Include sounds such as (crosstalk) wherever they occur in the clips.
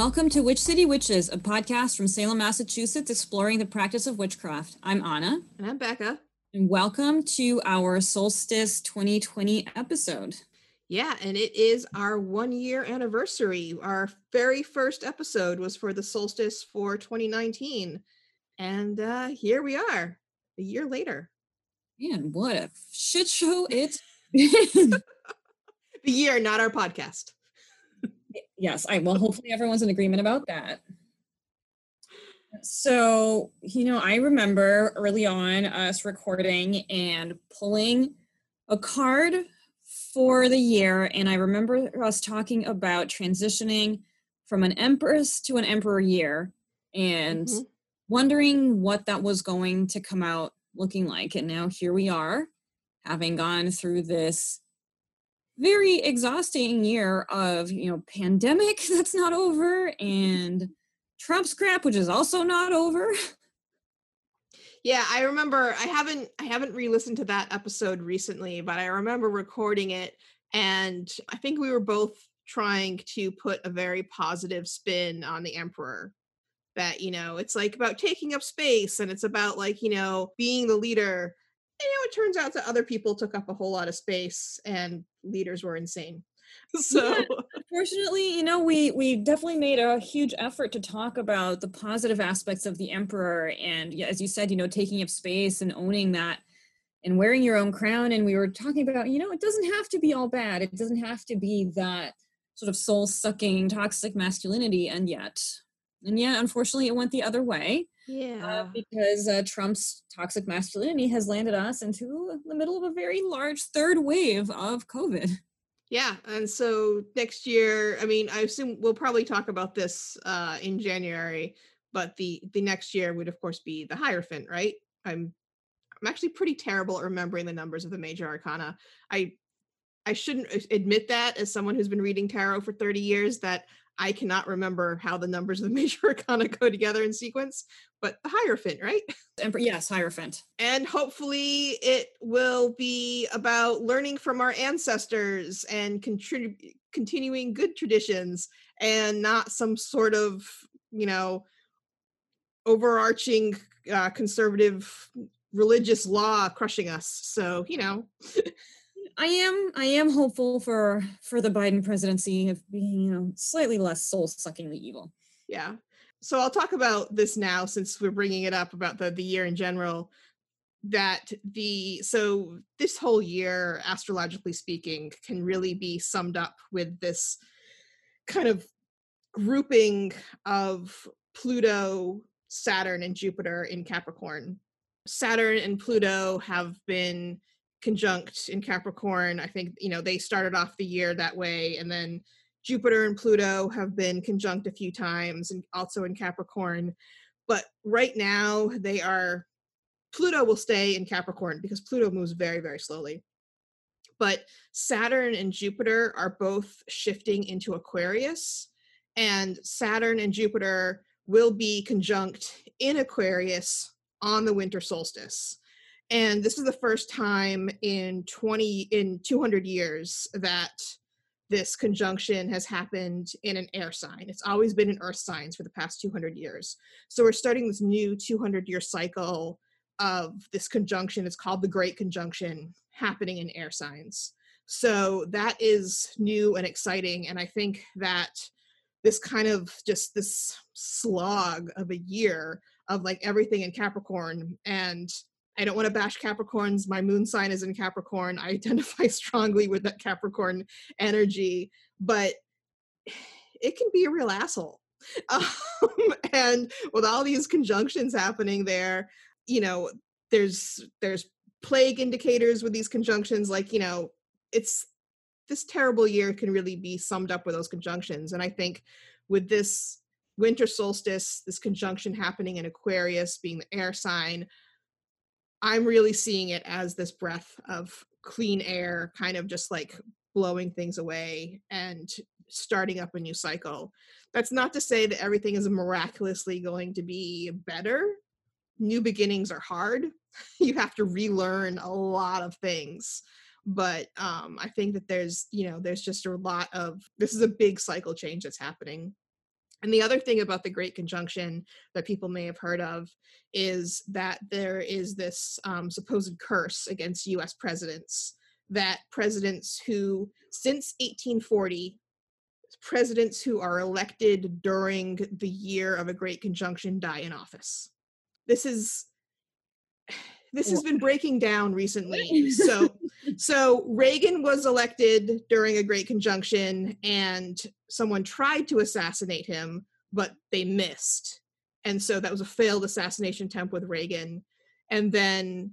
Welcome to Witch City Witches, a podcast from Salem, Massachusetts, exploring the practice of witchcraft. I'm Anna. And I'm Becca. And welcome to our Solstice 2020 episode. Yeah, and it is our one year anniversary. Our very first episode was for the solstice for 2019. And uh, here we are, a year later. Man, what a shit show it's (laughs) the year, not our podcast yes, I well, hopefully everyone's in agreement about that. So, you know, I remember early on us recording and pulling a card for the year. And I remember us talking about transitioning from an empress to an emperor year and mm-hmm. wondering what that was going to come out looking like. And now here we are, having gone through this very exhausting year of you know pandemic (laughs) that's not over and Trump's crap, which is also not over. Yeah, I remember I haven't I haven't re-listened to that episode recently, but I remember recording it and I think we were both trying to put a very positive spin on the emperor that you know it's like about taking up space and it's about like you know being the leader you know, it turns out that other people took up a whole lot of space and leaders were insane. (laughs) So yeah, unfortunately, you know, we we definitely made a huge effort to talk about the positive aspects of the emperor and yeah, as you said, you know, taking up space and owning that and wearing your own crown and we were talking about, you know, it doesn't have to be all bad. It doesn't have to be that sort of soul-sucking toxic masculinity and yet and yeah, unfortunately it went the other way uh, yeah. Uh, because uh, Trump's toxic masculinity has landed us into the middle of a very large third wave of COVID. Yeah. And so next year, I mean, I assume we'll probably talk about this uh, in January, but the the next year would of course be the Hierophant, right? I'm I'm actually pretty terrible at remembering the numbers of the major arcana. I I shouldn't admit that as someone who's been reading tarot for 30 years that I cannot remember how the numbers of the (laughs) major arcana go together in sequence, but the Hierophant, right? Yes, Hierophant. And hopefully it will be about learning from our ancestors and contrib- continuing good traditions and not some sort of, you know, overarching uh, conservative religious law crushing us. So, you know. (laughs) I am I am hopeful for for the Biden presidency of being you know slightly less soul suckingly evil. Yeah. So I'll talk about this now since we're bringing it up about the the year in general. That the so this whole year, astrologically speaking, can really be summed up with this kind of grouping of Pluto, Saturn, and Jupiter in Capricorn. Saturn and Pluto have been conjunct in Capricorn. I think, you know, they started off the year that way. And then Jupiter and Pluto have been conjunct a few times and also in Capricorn. But right now, they are, Pluto will stay in Capricorn because Pluto moves very, very slowly. But Saturn and Jupiter are both shifting into Aquarius. And Saturn and Jupiter will be conjunct in Aquarius on the winter solstice and this is the first time in 20 in 200 years that this conjunction has happened in an air sign. It's always been in earth signs for the past 200 years. So we're starting this new 200 year cycle of this conjunction. It's called the great conjunction happening in air signs. So that is new and exciting and i think that this kind of just this slog of a year of like everything in capricorn and I don't want to bash Capricorns. My moon sign is in Capricorn. I (laughs) identify strongly with that Capricorn energy, but it can be a real asshole. (laughs) Um, and with all these conjunctions happening there, you know, there's there's plague indicators with these conjunctions. Like, you know, it's this terrible year can really be summed up with those conjunctions. And I think with this winter solstice, this conjunction happening in Aquarius being the air sign, I'm really seeing it as this breath of clean air, kind of just like blowing things away and starting up a new cycle. That's not to say that everything is miraculously going to be better. New beginnings are hard. (laughs) You have to relearn a lot of things. But um, I think that there's, you know, there's just a lot of this is a big cycle change that's happening. And the other thing about the Great Conjunction that people may have heard of is that there is this um, supposed curse against US presidents that presidents who, since 1840, presidents who are elected during the year of a Great Conjunction die in office. This is this has been breaking down recently. (laughs) So so Reagan was elected during a great conjunction and someone tried to assassinate him but they missed. And so that was a failed assassination attempt with Reagan. And then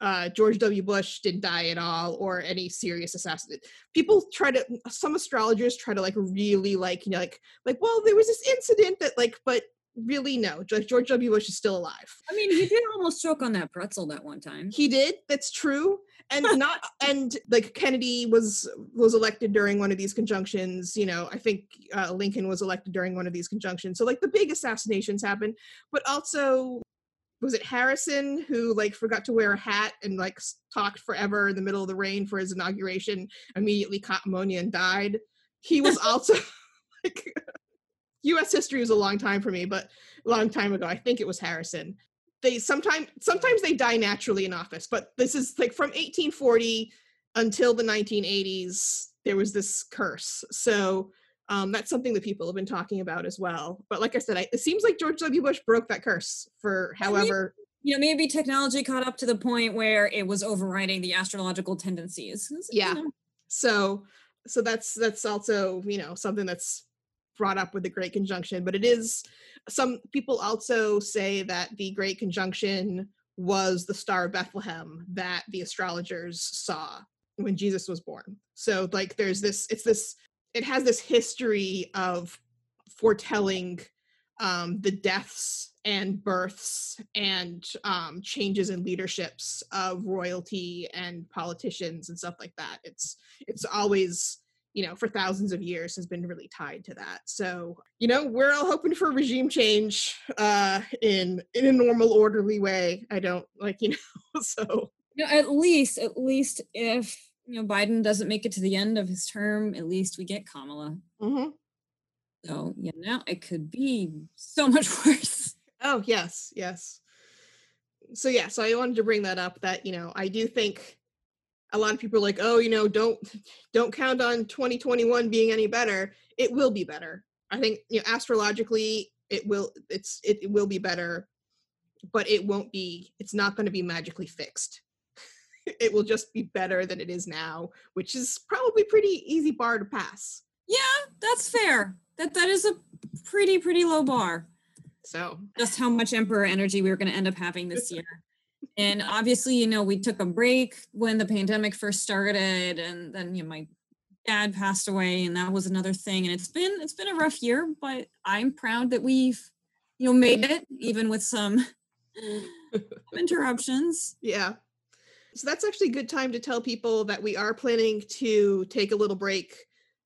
uh, George W. Bush didn't die at all or any serious assassination. People try to, some astrologers try to like really like, you know, like, like, well, there was this incident that like, but really no george w. Bush is still alive. I mean he did almost choke on that pretzel that one time. He did that's true. And (laughs) not and like kennedy was was elected during one of these conjunctions you know i think uh, lincoln was elected during one of these conjunctions. So like the big assassinations happened but also was it harrison who like forgot to wear a hat and like talked forever in the middle of the rain for his inauguration immediately caught pneumonia and died? He was (laughs) also (laughs) like U.S. history was a long time for me, but a long time ago, I think it was Harrison. They sometimes sometimes they die naturally in office, but this is like from 1840 until the 1980s. There was this curse, so um, that's something that people have been talking about as well. But like I said, I, it seems like George W. Bush broke that curse for however. You know, maybe technology caught up to the point where it was overriding the astrological tendencies. Yeah. You know. So, so that's that's also you know something that's brought up with the Great Conjunction, but it is some people also say that the Great Conjunction was the Star of Bethlehem that the astrologers saw when Jesus was born. So like there's this it's this it has this history of foretelling um, the deaths and births and um, changes in leaderships of royalty and politicians and stuff like that. It's it's always you know, for thousands of years has been really tied to that. So, you know, we're all hoping for regime change uh in in a normal orderly way. I don't like, you know, (laughs) so you know, at least at least if you know Biden doesn't make it to the end of his term, at least we get Kamala. Mm-hmm. So yeah, now it could be so much (laughs) worse. Oh yes, yes. So yeah, so I wanted to bring that up that, you know, I do think a lot of people are like, oh, you know, don't (laughs) don't count on 2021 being any better. It will be better. I think you know astrologically it will it's it, it will be better, but it won't be it's not going to be magically fixed. (laughs) it will just be better than it is now, which is probably pretty easy bar to pass. Yeah, that's fair. That that is a pretty pretty low bar. So just how much emperor energy we were going to end up having this (laughs) year and obviously you know we took a break when the pandemic first started and then you know my dad passed away and that was another thing. And it's been it's been a rough year but i'm proud that we've you know made it even with some (laughs) interruptions. Yeah. So that's actually a good time to tell people that we are planning to take a little break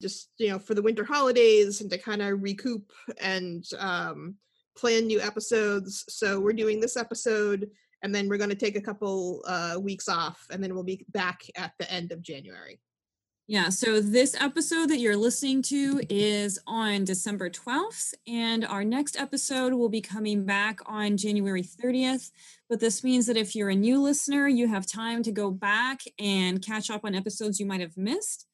just you know for the winter holidays and to kind of recoup and um, plan new episodes. So we're doing this episode and then we're going to take a couple uh, weeks off and then we'll be back at the end of january. Yeah so this episode that you're listening to is on december 12th and our next episode will be coming back on january 30th but this means that if you're a new listener you have time to go back and catch up on episodes you might have missed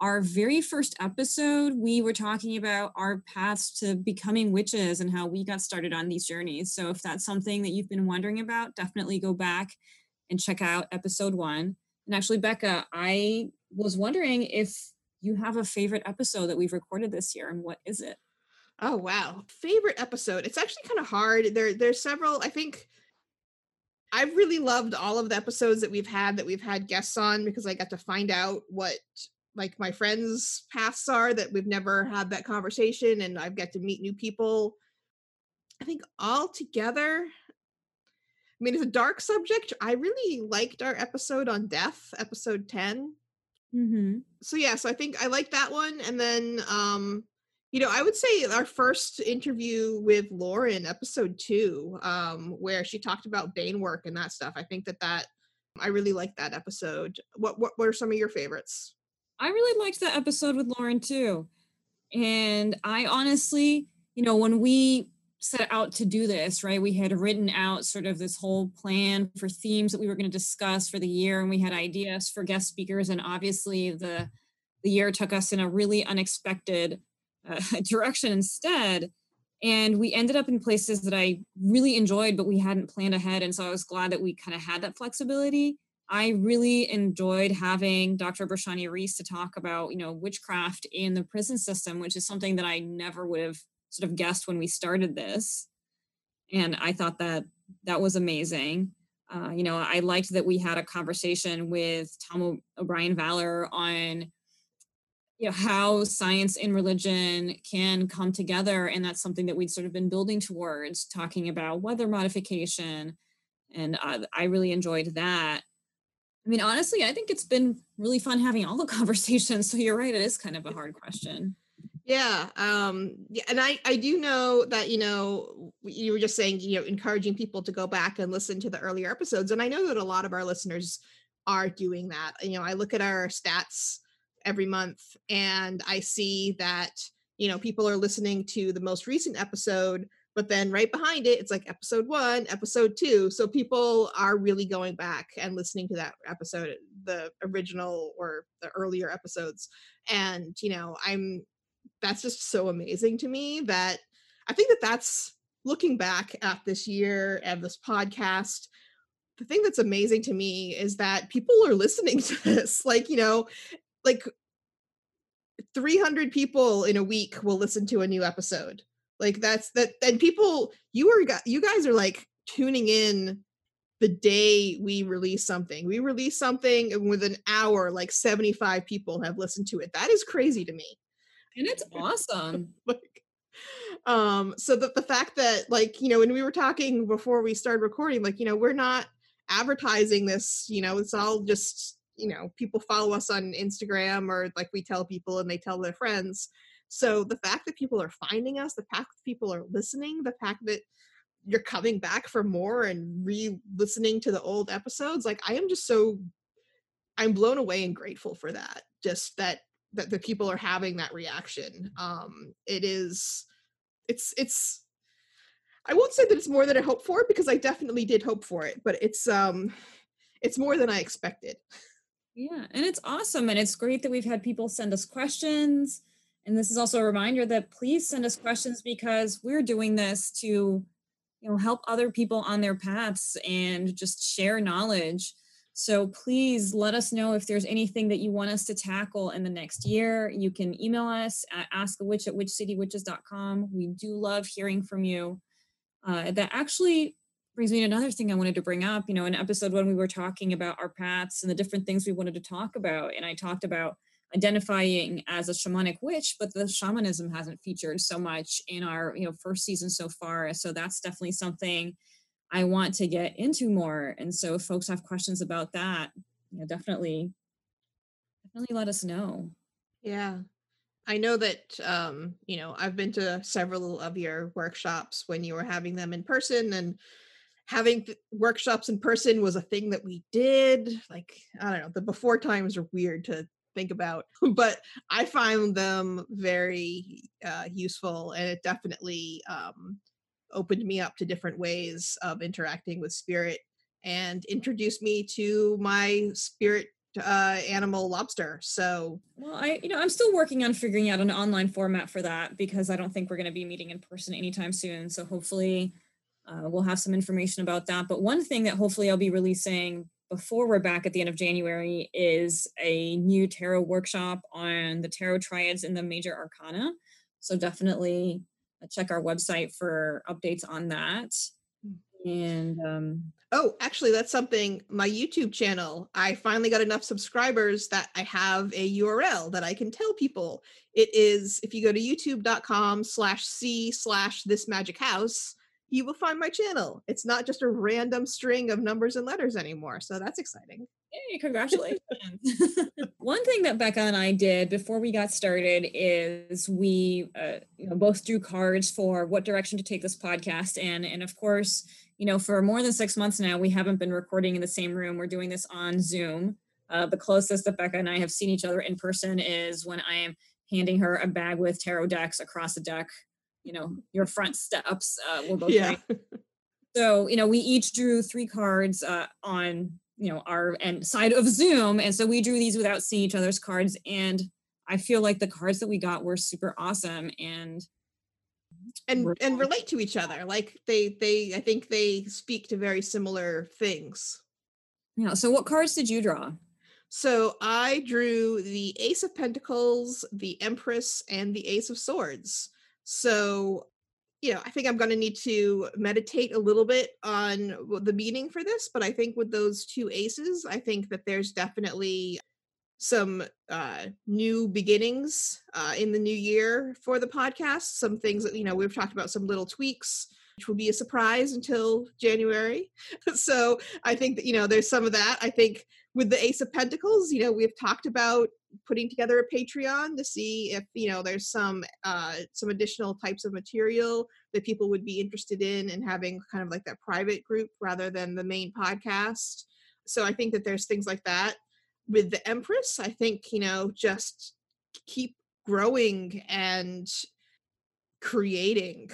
our very first episode, we were talking about our paths to becoming witches and how we got started on these journeys. So, if that's something that you've been wondering about, definitely go back and check out episode one. And actually, Becca, I was wondering if you have a favorite episode that we've recorded this year and what is it? Oh, wow. Favorite episode. It's actually kind of hard. There, there's several, I think. I've really loved all of the episodes that we've had that we've had guests on because I got to find out what like my friends' paths are that we've never had that conversation and I've got to meet new people. I think all together, I mean, it's a dark subject. I really liked our episode on death, episode 10. Mm-hmm. So, yeah, so I think I like that one. And then, um, you know, I would say our first interview with Lauren, episode two, um, where she talked about Bane work and that stuff. I think that that I really liked that episode. What what, what are some of your favorites? I really liked that episode with Lauren too. And I honestly, you know, when we set out to do this, right, we had written out sort of this whole plan for themes that we were going to discuss for the year, and we had ideas for guest speakers, and obviously the the year took us in a really unexpected uh, (laughs) direction instead. And we ended up in places that I really enjoyed, but we hadn't planned ahead. And so I was glad that we kind of had that flexibility. I really enjoyed having Dr. Brashani Reese to talk about, you know, witchcraft in the prison system, which is something that I never would have sort of guessed when we started this. And I thought that that was amazing. Uh, you know, I liked that we had a conversation with Tom O'Brien Valor on you know how science and religion can come together and that's something that we'd sort of been building towards talking about weather modification and uh, i really enjoyed that i mean honestly i think it's been really fun having all the (laughs) conversations. So you're right it is kind of a hard question. Yeah um yeah and i i do know that you know you were just saying you know encouraging people to go back and listen to the earlier episodes and i know that a lot of our listeners are doing that. You know i look at our stats every month and I see that, you know, people are listening to the most recent episode, but then right behind it, it's like episode one, episode two. So people are really going back and listening to that episode, the original or the earlier episodes. And, you know, I'm, that's just so amazing to me that I think that that's looking back at this year and this podcast the thing that's amazing to me is that people are listening (laughs) to this like you know like 300 people in a week will listen to a new episode like that's that and people you are you guys are like tuning in the day we release something. We release something and within an hour like 75 people have listened to it. That is crazy to me. And it's (laughs) awesome. Like um so that the fact that like you know when we were talking before we started recording like you know we're not advertising this you know it's all just you know people follow us on instagram or like we tell people and they tell their friends so the fact that people are finding us the fact that people are listening the fact that you're coming back for more and re-listening to the old episodes like i am just so i'm blown away and grateful for that just that that the people are having that reaction um it is it's it's i won't say that it's more than i hoped for because i definitely did hope for it but it's um it's more than i expected Yeah, and it's awesome. And it's great that we've had people send us questions. And this is also a reminder that please send us questions because we're doing this to, you know, help other people on their paths and just share knowledge. So please let us know if there's anything that you want us to tackle in the next year. You can email us at askawitch at witchcitywitches.com. We do love hearing from you. Uh, that actually brings me to another thing I wanted to bring up. You know, in episode one, we were talking about our paths and the different things we wanted to talk about. And I talked about identifying as a shamanic witch, but the shamanism hasn't featured so much in our, you know, first season so far. So that's definitely something I want to get into more. And so if folks have questions about that, you know, definitely, definitely let us know. Yeah. I know that um, you know, I've been to several of your workshops when you were having them in person and having workshops in person was a thing that we did. Like, I don't know, the before times are weird to think about, (laughs) but I find them very uh, useful and it definitely um, opened me up to different ways of interacting with spirit and introduced me to my spirit uh, animal lobster. So, well, I, you know, I'm still working on figuring out an online format for that because I don't think we're going to be meeting in person anytime soon. So, hopefully, uh, we'll have some information about that. But one thing that hopefully I'll be releasing before we're back at the end of January is a new tarot workshop on the tarot triads and the major arcana. So definitely uh, check our website for updates on that. And um, oh, actually, that's something my YouTube channel. I finally got enough subscribers that I have a URL that I can tell people. It is if you go to youtube.com slash c slash this magic house you will find my channel. It's not just a random string of numbers and letters anymore. So that's exciting. Hey, congratulations. (laughs) (laughs) One thing that Becca and I did before we got started is we uh, you know, both drew cards for what direction to take this podcast in. And of course, you know, for more than six months now, we haven't been recording in the same room. We're doing this on Zoom. Uh, the closest that Becca and I have seen each other in person is when I am handing her a bag with tarot decks across a deck you know, your front steps. Uh, we'll go yeah. So, you know, we each drew three cards uh, on, you know, our end side of Zoom. And so we drew these without seeing each other's cards. And I feel like the cards that we got were super awesome and and and relate to each other. Like they they I think they speak to very similar things. Yeah. So what cards did you draw? So I drew the Ace of Pentacles, the Empress, and the Ace of Swords. So, you know, I think I'm going to need to meditate a little bit on the meaning for this, but I think with those two aces, I think that there's definitely some uh, new beginnings uh, in the new year for the podcast. Some things that, you know, we've talked about some little tweaks, which will be a surprise until January. (laughs) so I think that, you know, there's some of that. I think with the Ace of Pentacles, you know, we've talked about putting together a Patreon to see if, you know, there's some uh, some additional types of material that people would be interested in and having kind of like that private group rather than the main podcast. So I think that there's things like that with the Empress, I think, you know, just keep growing and creating.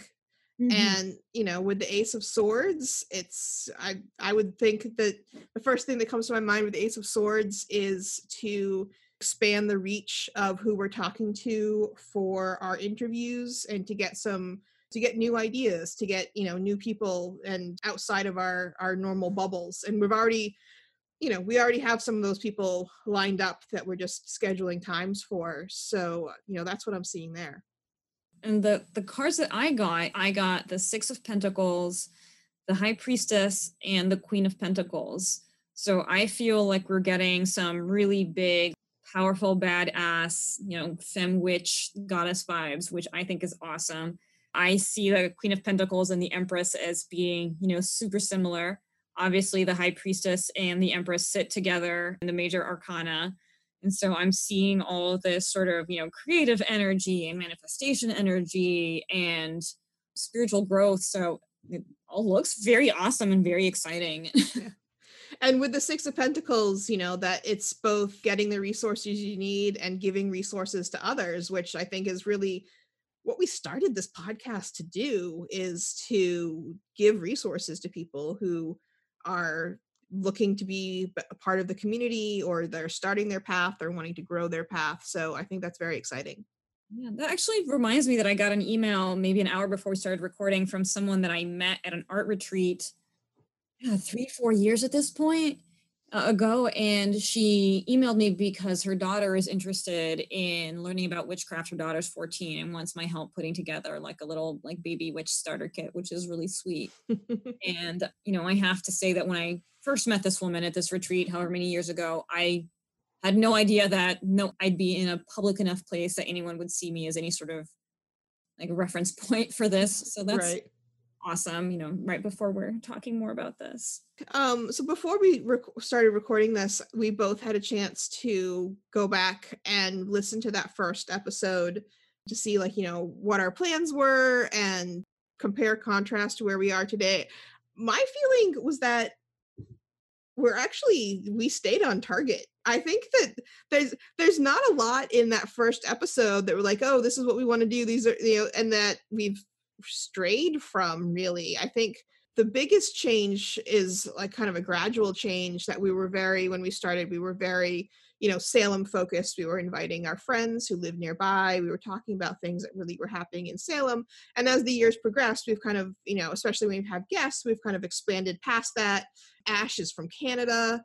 Mm-hmm. And you know, with the Ace of Swords, it's I I would think that the first thing that comes to my mind with the Ace of Swords is to expand the reach of who we're talking to for our interviews and to get some to get new ideas to get you know new people and outside of our our normal bubbles and we've already you know, we already have some of those people lined up that we're just scheduling times for. So, you know, that's what I'm seeing there. And the the cards that I got, I got the 6 of pentacles, the high priestess and the queen of pentacles. So I feel like we're getting some really big powerful badass, you know, femme witch goddess vibes, which I think is awesome. I see the Queen of Pentacles and the Empress as being, you know, super similar obviously the high priestess and the empress sit together in the major arcana and so i'm seeing all this sort of you know creative energy and manifestation energy and spiritual growth. So it all looks very awesome and very exciting. (laughs) And with the six of pentacles you know that it's both getting the resources you need and giving resources to others which i think is really what we started this podcast to do is to give resources to people who are looking to be a part of the community or they're starting their path or wanting to grow their path. So I think that's very exciting. Yeah, that actually reminds me that I got an email maybe an hour before we started recording from someone that I met at an art retreat yeah, three, four years at this point uh, ago. And she emailed me because her daughter is interested in learning about witchcraft. Her daughter's 14 and wants my help putting together like a little like baby witch starter kit, which is really sweet. (laughs) and, you know, I have to say that when I first met this woman at this retreat, however many years ago, I had no idea that no I'd be in a public enough place that anyone would see me as any sort of like a reference (laughs) point for this. So that's right. awesome you know right before we're talking more about this. Um so before we rec- started recording this we both had a chance to go back and listen to that first episode to see like you know what our plans were and compare contrast to where we are today. My feeling was that we're actually we stayed on target. I think that there's there's not a lot in that first episode that we're like oh this is what we want to do. These are you know and that we've strayed from really. I think the biggest change is like kind of a gradual change that we were very when we started we were very you know salem focused. We were inviting our friends who live nearby. We were talking about things that really were happening in salem. And as the years progressed we've kind of you know especially when we have guests we've kind of expanded past that ash is from canada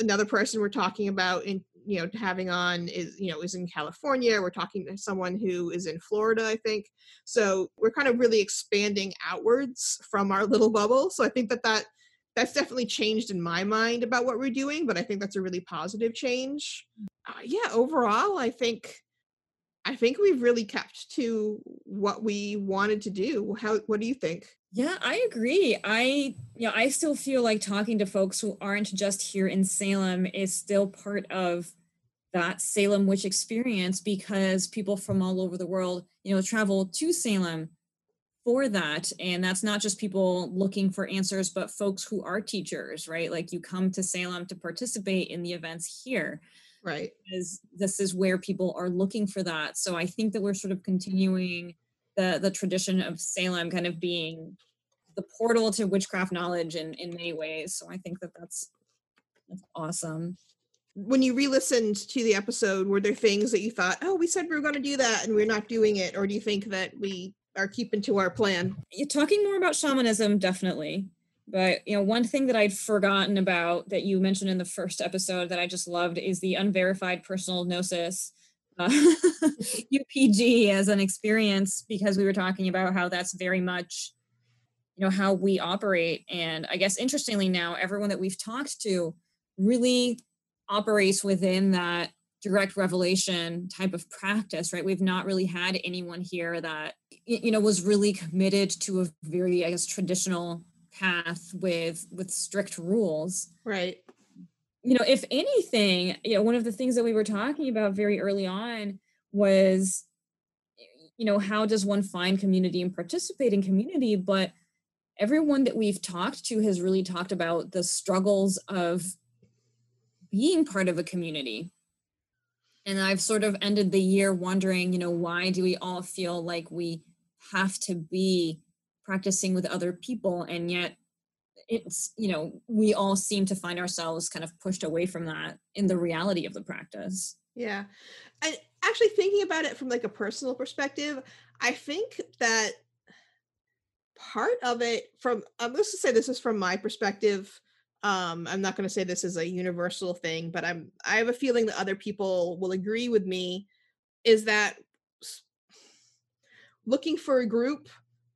another person we're talking about in you know having on is you know is in california we're talking to someone who is in florida i think. So we're kind of really expanding outwards from our little bubble. So i think that that that's definitely changed in my mind about what we're doing but i think that's a really positive change. Uh, yeah overall i think i think we've really kept to what we wanted to do. How what do you think? Yeah, I agree. I you know, I still feel like talking to folks who aren't just here in Salem is still part of that Salem witch experience because people from all over the world, you know, travel to Salem for that. And that's not just people looking for answers but folks who are teachers right? Like you come to salem to participate in the events here right because this is where people are looking for that so i think that we're sort of continuing the the tradition of Salem kind of being the portal to witchcraft knowledge in in many ways. So I think that that's that's awesome. When you re-listened to the episode, were there things that you thought, "Oh, we said we were going to do that, and we're not doing it," or do you think that we are keeping to our plan? You're talking more about shamanism, definitely. But you know, one thing that I'd forgotten about that you mentioned in the first episode that I just loved is the unverified personal gnosis. Uh, (laughs) UPG as an experience because we were talking about how that's very much you know how we operate and i guess interestingly now everyone that we've talked to really operates within that direct revelation type of practice right we've not really had anyone here that you know was really committed to a very i guess traditional path with with strict rules. Right. You know if anything you know one of the things that we were talking about very early on was you know how does one find community and participate in community? But everyone that we've talked to has really talked about the struggles of being part of a community. And I've sort of ended the year wondering, you know, why do we all feel like we have to be practicing with other people and yet it's you know we all seem to find ourselves kind of pushed away from that in the reality of the practice. Yeah. And actually thinking about it from like a personal perspective i think that part of it from um, let's to say this is from my perspective um i'm not going to say this is a universal thing but i'm i have a feeling that other people will agree with me is that looking for a group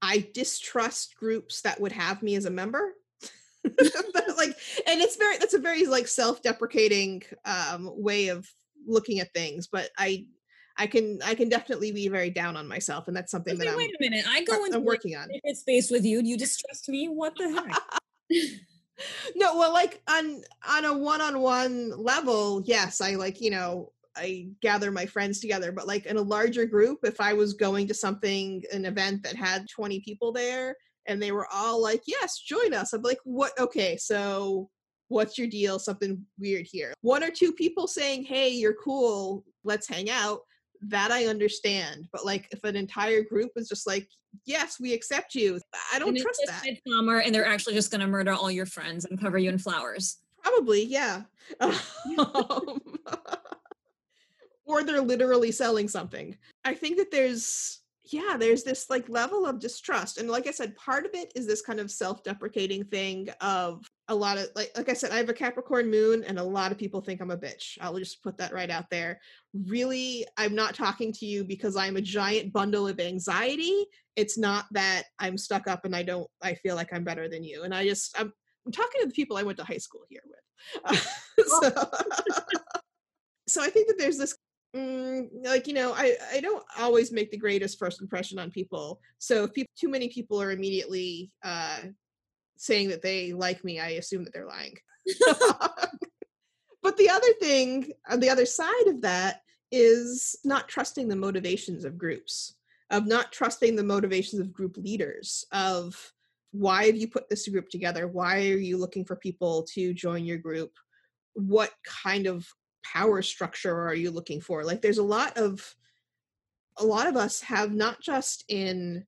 i distrust groups that would have me as a member (laughs) (laughs) but like and it's very that's a very like self-deprecating um way of looking at things but i I can I can definitely be very down on myself, and that's something okay, that I'm. Wait a minute, I go into I'm working on space with you. Do you (laughs) distrust me. What the heck? no, well, like on on a one on one level, yes, I like you know I gather my friends together, but like in a larger group, if I was going to something an event that had 20 people there and they were all like, "Yes, join us," I'm like, "What? Okay, so." What's your deal? Something weird here. One or two people saying, Hey, you're cool, let's hang out that I understand. But like if an entire group is just like, yes, we accept you, I don't trust that. Summer, and they're actually just going to murder all your friends and cover you in flowers. Probably, yeah. (laughs) (laughs) um, (laughs) or they're literally selling something. I think that there's yeah, there's this like level of distrust. And like I said, part of it is this kind of self-deprecating thing of a lot of like like I said, I have a Capricorn moon and a lot of people think I'm a bitch. I'll just put that right out there. Really, I'm not talking to you because I'm a giant bundle of anxiety. It's not that I'm stuck up and I don't I feel like I'm better than you. And I just I'm I'm talking to the people I went to high school here with. (laughs) so, (laughs) so I think that there's this mm, like you know I I don't always make the greatest first impression on people. So if people, too many people are immediately uh saying that they like me, I assume that they're lying. (laughs) but the other thing, on the other side of that, is not trusting the motivations of groups, of not trusting the motivations of group leaders, of why have you put this group together? Why are you looking for people to join your group? What kind of power structure are you looking for? Like there's a lot of a lot of us have not just in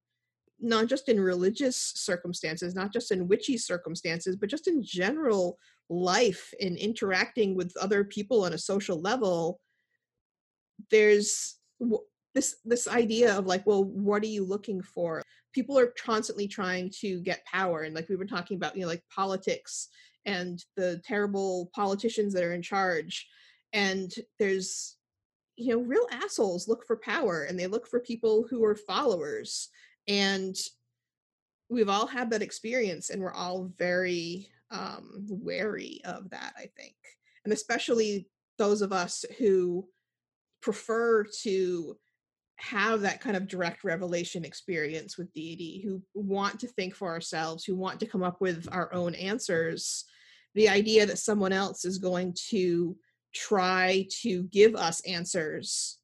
not just in religious circumstances, not just in witchy circumstances, but just in general life in interacting with other people on a social level, there's this this idea of like, well, what are you looking for? People are constantly trying to get power, and like we were talking about, you know, like politics and the terrible politicians that are in charge, and there's you know real assholes look for power and they look for people who are followers and we've all had that experience and we're all very um, wary of that i think and especially those of us who prefer to have that kind of direct revelation experience with deity who want to think for ourselves who want to come up with our own answers. The idea that someone else is going to try to give us answers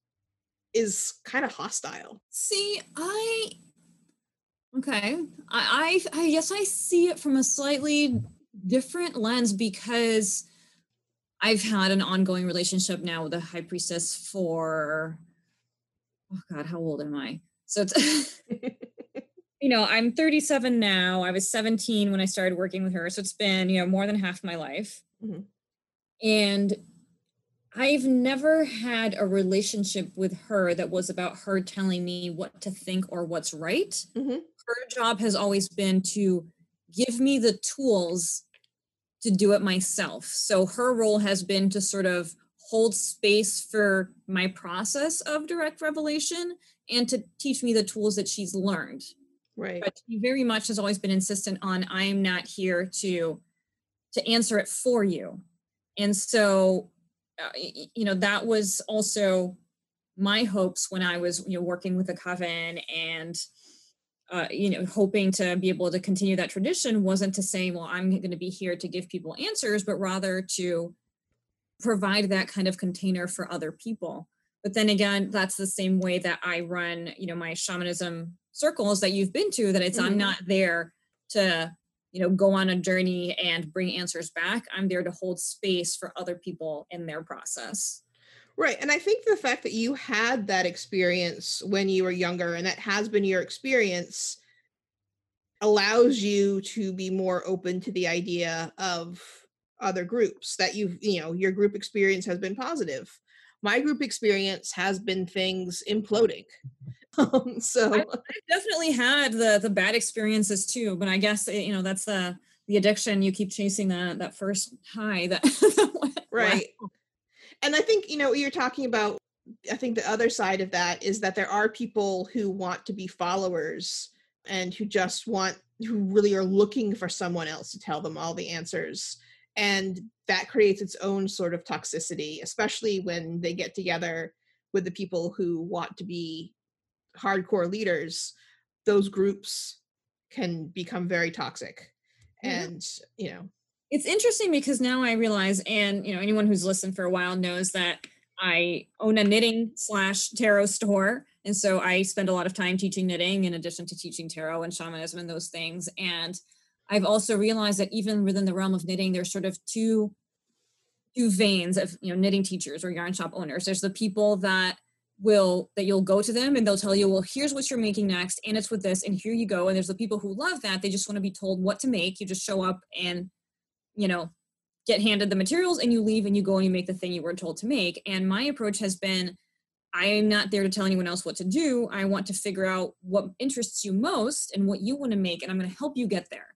is kind of hostile see i Okay. I, I, I guess I see it from a slightly different lens because I've had an ongoing relationship now with a high priestess for oh god, how old am I? So it's (laughs) you know, I'm 37 now. I was 17 when I started working with her. So it's been, you know, more than half my life. Mm-hmm. And I've never had a relationship with her that was about her telling me what to think or what's right. Mm-hmm. Her job has always been to give me the tools to do it myself. So her role has been to sort of hold space for my process of direct revelation and to teach me the tools that she's learned. Right. But she very much has always been insistent on I am not here to to answer it for you. And so uh, you know that was also my hopes when I was you know working with the coven and uh, you know hoping to be able to continue that tradition wasn't to say well i'm going to be here to give people answers but rather to provide that kind of container for other people but then again that's the same way that i run you know my shamanism circles that you've been to that it's mm-hmm. i'm not there to you know go on a journey and bring answers back i'm there to hold space for other people in their process. Right and i think the fact that you had that experience when you were younger and that has been your experience allows you to be more open to the idea of other groups that you've you know your group experience has been positive. My group experience has been things imploding (laughs) um, so I, definitely had the the bad experiences too but i guess eh, you know that's the the addiction you keep chasing that that first high that (laughs) right wow. and i think you know what you're talking about i think the other side of that is that there are people who want to be followers and who just want who really are looking for someone else to tell them all the answers and that creates its own sort of toxicity especially when they get together with the people who want to be hardcore leaders those groups can become very toxic and you know it's interesting because now i realize and you know anyone who's listened for a while knows that i own a knitting slash tarot store and so i spend a lot of time teaching knitting in addition to teaching tarot and shamanism and those things and i've also realized that even within the realm of knitting there's sort of two two veins of you know knitting teachers or yarn shop owners. There's the people that will that you'll go to them and they'll tell you well here's what you're making next and it's with this and here you go. And there's the people who love that they just want to be told what to make. You just show up and you know get handed the materials and you leave and you go and you make the thing you were told to make. And my approach has been i'm not there to tell anyone else what to do. I want to figure out what interests you most and what you want to make and i'm going to help you get there.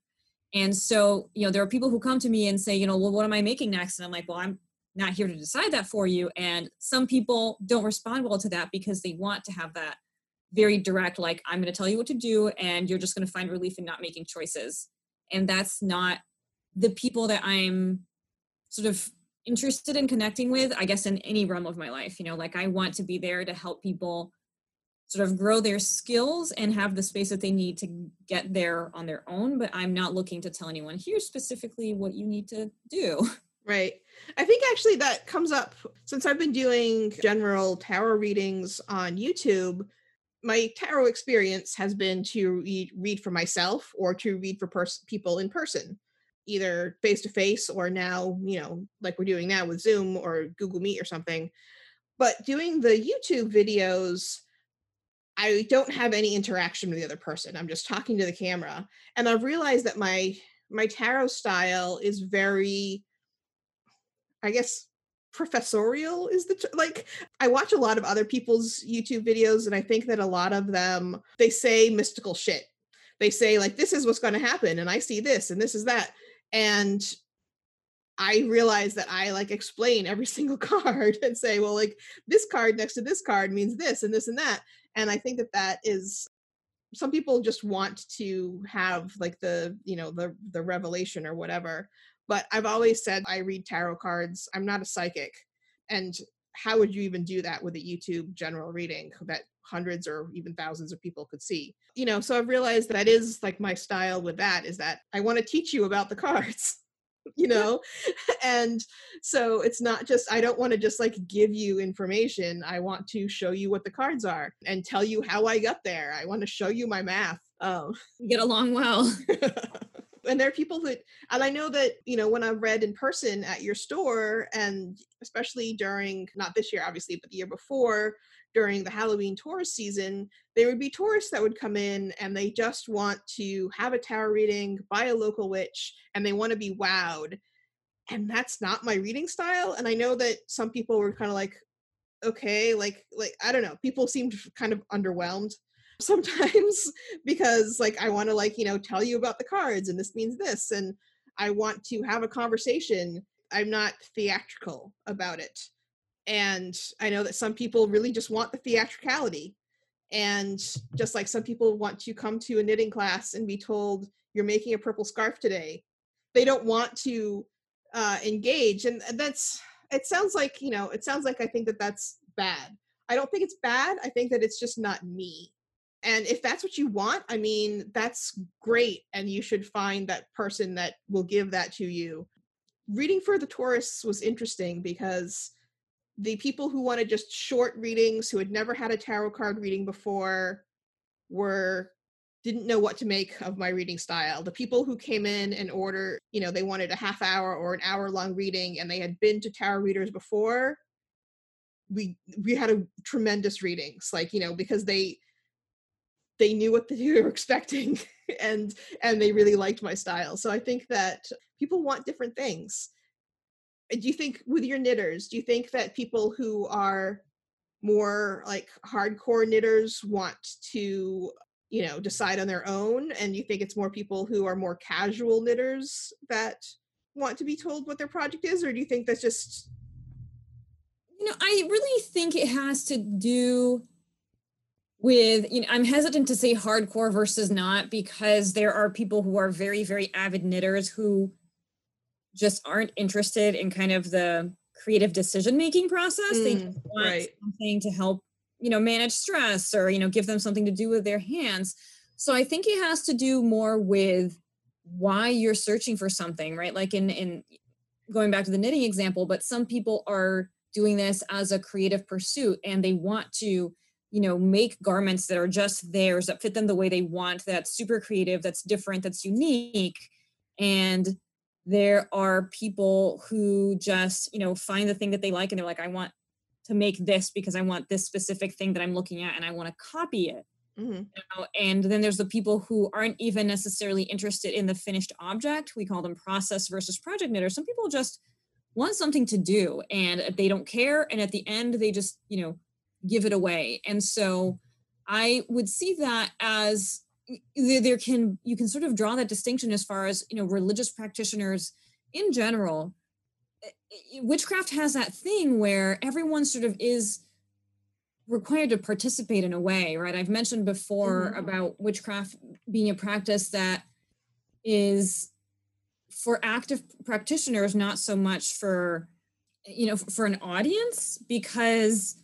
And so you know there are people who come to me and say you know well what am i making next? And i'm like well i'm not here to decide that for you. And some people don't respond well to that because they want to have that very direct, like, I'm going to tell you what to do, and you're just going to find relief in not making choices. And that's not the people that I'm sort of interested in connecting with, I guess, in any realm of my life. You know, like I want to be there to help people sort of grow their skills and have the space that they need to get there on their own. But I'm not looking to tell anyone, here specifically what you need to do. (laughs) Right. I think actually that comes up since I've been doing general tarot readings on YouTube. My tarot experience has been to read, read for myself or to read for pers- people in person, either face to face or now, you know, like we're doing now with Zoom or Google Meet or something. But doing the YouTube videos, I don't have any interaction with the other person. I'm just talking to the camera. And I've realized that my my tarot style is very I guess professorial is the t- like I watch a lot of other people's YouTube videos and I think that a lot of them they say mystical shit. They say like this is what's going to happen and I see this and this is that and I realize that I like explain every (laughs) single card and say well like this card next to this card means this and this and that and I think that that is some people just want to have like the you know the the revelation or whatever but I've always said I read tarot cards. I'm not a psychic. And how would you even do that with a YouTube general reading that hundreds or even thousands of people could see? You know, so I've realized that is like my style with that is that I want to teach you about the cards. (laughs) you know (laughs) and so it's not just i don't want to just like give you information i want to show you what the cards are and tell you how i got there i want to show you my math um you get along well (laughs) and there are people that and i know that you know when i've read in person at your store and especially during not this year obviously but the year before during the halloween tourist season there would be tourists that would come in and they just want to have a tarot reading by a local witch and they want to be wowed. And that's not my reading style and i know that some people were kind of like okay like like i don't know people seemed kind of underwhelmed sometimes (laughs) because like I want to like, you know, tell you about the cards and this means this and I want to have a conversation. I'm not theatrical about it. And I know that some people really just want the theatricality. And just like some people want to come to a knitting class and be told you're making a purple scarf today, they don't want to uh, engage. And that's, it sounds like, you know, it sounds like I think that that's bad. I don't think it's bad. I think that it's just not me and if that's what you want i mean that's great and you should find that person that will give that to you. Reading for the tourists was interesting because the people who wanted just short readings who had never had a tarot card reading before were didn't know what to make of my reading style. The people who came in and order you know they wanted a half hour or an hour long reading and they had been to tarot readers before we we had a tremendous readings like you know because they they knew what they were (laughs) expecting and and they really liked my style. So i think that people want different things. Do you think with your knitters do you think that people who are more like hardcore knitters want to you know decide on their own? And you think it's more people who are more casual knitters that want to be told what their project is? Or do you think that's just you know i really think it has to do with you know i'm hesitant to say hardcore versus not because there are people who are very very avid knitters who just aren't interested in kind of the creative decision making process mm, they want right. something to help you know manage stress or you know give them something to do with their hands. So i think it has to do more with why you're searching for something right? Like in in going back to the knitting example but some people are doing this as a creative pursuit and they want to you know make garments that are just theirs that fit them the way they want that's super creative that's different that's unique and there are people who just you know find the thing that they like and they're like i want to make this because i want this specific thing that i'm looking at and i want to copy it mm-hmm. you know? and then there's the people who aren't even necessarily interested in the finished object we call them process versus project knitters some people just want something to do and they don't care and at the end they just you know give it away. And so I would see that as there can you can sort of draw that distinction as far as you know religious practitioners in general witchcraft has that thing where everyone sort of is required to participate in a way right i've mentioned before mm-hmm. about witchcraft being a practice that is for active practitioners not so much for you know for an audience because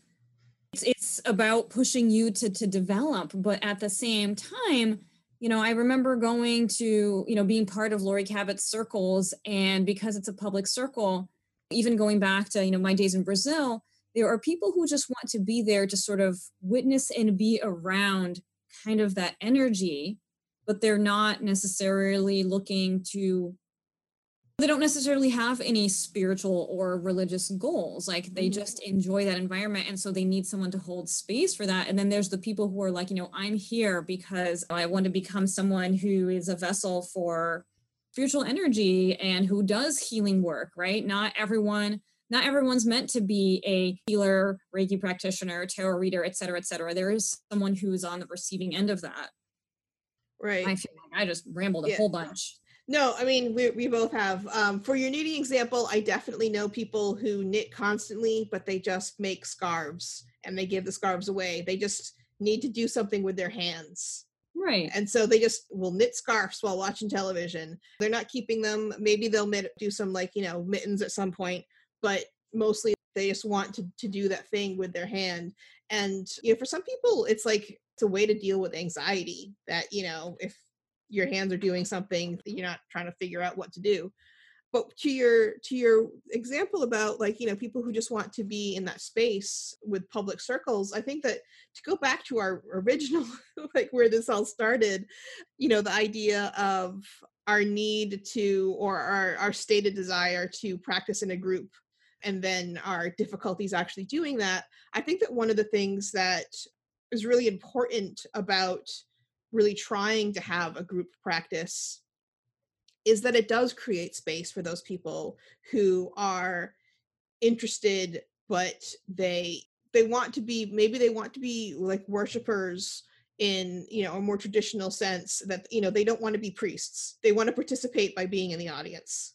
it's, about pushing you to to develop but at the same time you know i remember going to you know being part of laurie cabot's circles and because it's a public circle even going back to you know my days in brazil there are people who just want to be there to sort of witness and be around kind of that energy but they're not necessarily looking to they don't necessarily have any spiritual or religious goals like they mm-hmm. just enjoy that environment and so they need someone to hold space for that and then there's the people who are like you know i'm here because i want to become someone who is a vessel for spiritual energy and who does healing work right? Not everyone not everyone's meant to be a healer reiki practitioner tarot reader et cetera et cetera. There is someone who's on the receiving end of that. Right. I feel like i just rambled a yeah. whole bunch no, I mean we we both have. Um, for your knitting example, I definitely know people who knit constantly, but they just make scarves and they give the scarves away. They just need to do something with their hands. Right. And so they just will knit scarves while watching television. They're not keeping them. Maybe they'll do some like, you know, mittens at some point, but mostly they just want to, to do that thing with their hand. And, you know, for some people, it's like, it's a way to deal with anxiety that, you know, if your hands are doing something you're not trying to figure out what to do. But to your to your example about like you know people who just want to be in that space with public circles i think that to go back to our original (laughs) like where this all started you know the idea of our need to or our, our stated desire to practice in a group and then our difficulties actually doing that i think that one of the things that is really important about really trying to have a group practice is that it does create space for those people who are interested but they they want to be maybe they want to be like worshipers in you know a more traditional sense that you know they don't want to be priests. They want to participate by being in the audience.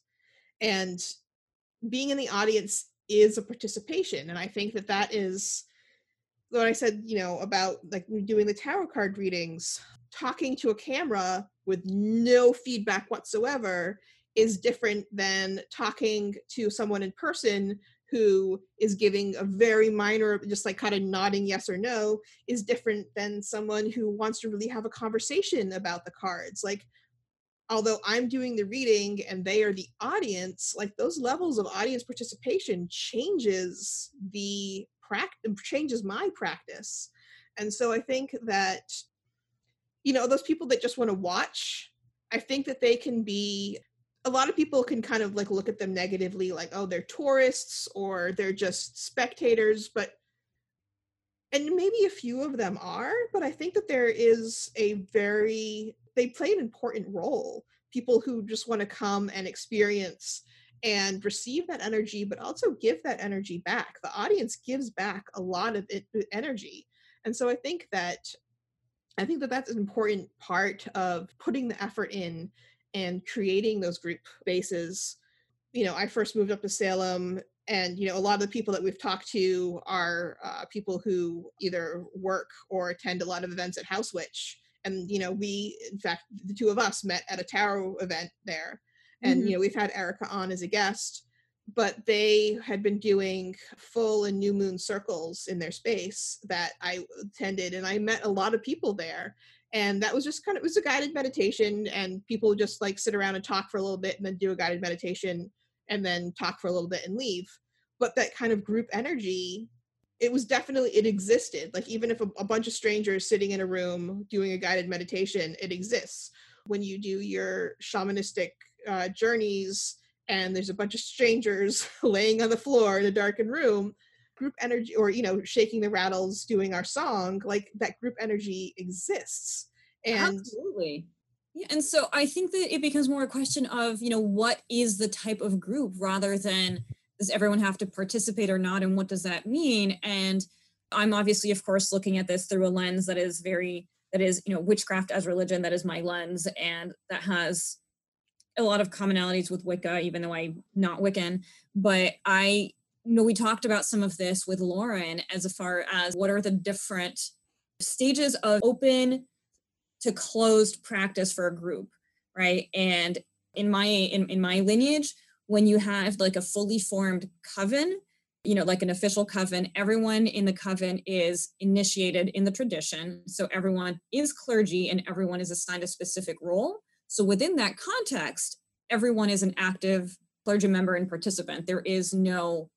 And being in the audience is a participation and i think that that is what i said you know about like doing the tarot card readings talking to a camera with no feedback whatsoever is different than talking to someone in person who is giving a very minor just like kind of nodding yes or no is different than someone who wants to really have a conversation about the cards. Like although i'm doing the reading and they are the audience like those levels of audience participation changes the practice changes my practice. And so i think that you know those people that just want to watch i think that they can be a lot of people can kind of like look at them negatively like oh they're tourists or they're just spectators but and maybe a few of them are but i think that there is a very they play an important role. People who just want to come and experience and receive that energy but also give that energy back. The audience gives back a lot of it, energy. And so i think that i think that that's an important part of putting the effort in and creating those group bases. You know i first moved up to salem and you know a lot of the people that we've talked to are uh, people who either work or attend a lot of events at HausWitch. And you know we in fact the two of us met at a tarot event there and mm-hmm. you know we've had erica on as a guest but they had been doing full and new moon circles in their space that i attended and i met a lot of people there and that was just kind of it was a guided meditation and people just like sit around and talk for a little bit and then do a guided meditation and then talk for a little bit and leave. But that kind of group energy it was definitely it existed. Like even if a, a bunch of strangers sitting in a room doing a guided meditation it exists. When you do your shamanistic uh, journeys and there's a bunch of strangers (laughs) laying on the floor in a darkened room group energy or you know shaking the rattles doing our song like that group energy exists. And absolutely. Yeah, and so i think that it becomes more a question of you know what is the type of group rather than does everyone have to participate or not and what does that mean? And i'm obviously of course looking at this through a lens that is very that is you know witchcraft as religion that is my lens and that has a lot of commonalities with wicca even though i'm not wiccan but i you know, we talked about some of this with Lauren as far as what are the different stages of open to closed practice for a group, right? And in my in, in my lineage, when you have like a fully formed coven, you know, like an official coven, everyone in the coven is initiated in the tradition. So everyone is clergy and everyone is assigned a specific role. So within that context, everyone is an active clergy member and participant. There is no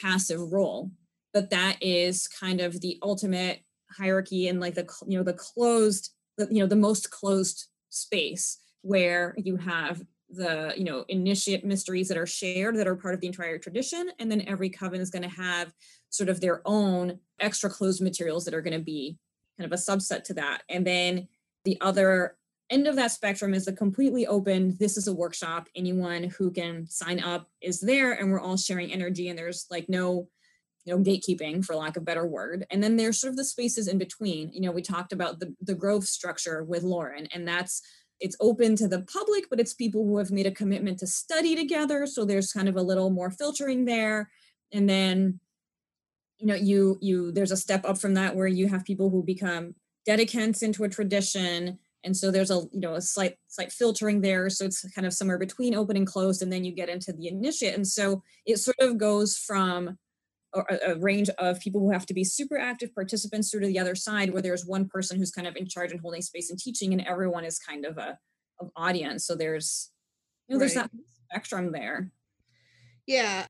passive role but that is kind of the ultimate hierarchy and like the you know the closed the, you know the most closed space where you have the you know initiate mysteries that are shared that are part of the entire tradition and then every coven is going to have sort of their own extra closed materials that are going to be kind of a subset to that and then the other end of that spectrum is the completely open this is a workshop anyone who can sign up is there and we're all sharing energy and there's like no you know gatekeeping for lack of better word. And then there's sort of the spaces in between. You know we talked about the the grove structure with lauren and that's it's open to the public but it's people who have made a commitment to study together so there's kind of a little more filtering there. And then you know you you there's a step up from that where you have people who become dedicants into a tradition and so there's a you know a slight slight filtering there. So it's kind of somewhere between open and closed and then you get into the initiate. And so it sort of goes from a, a range of people who have to be super active participants through to the other side where there's one person who's kind of in charge and holding space and teaching and everyone is kind of a of audience. So there's you know right. there's that spectrum there. Yeah.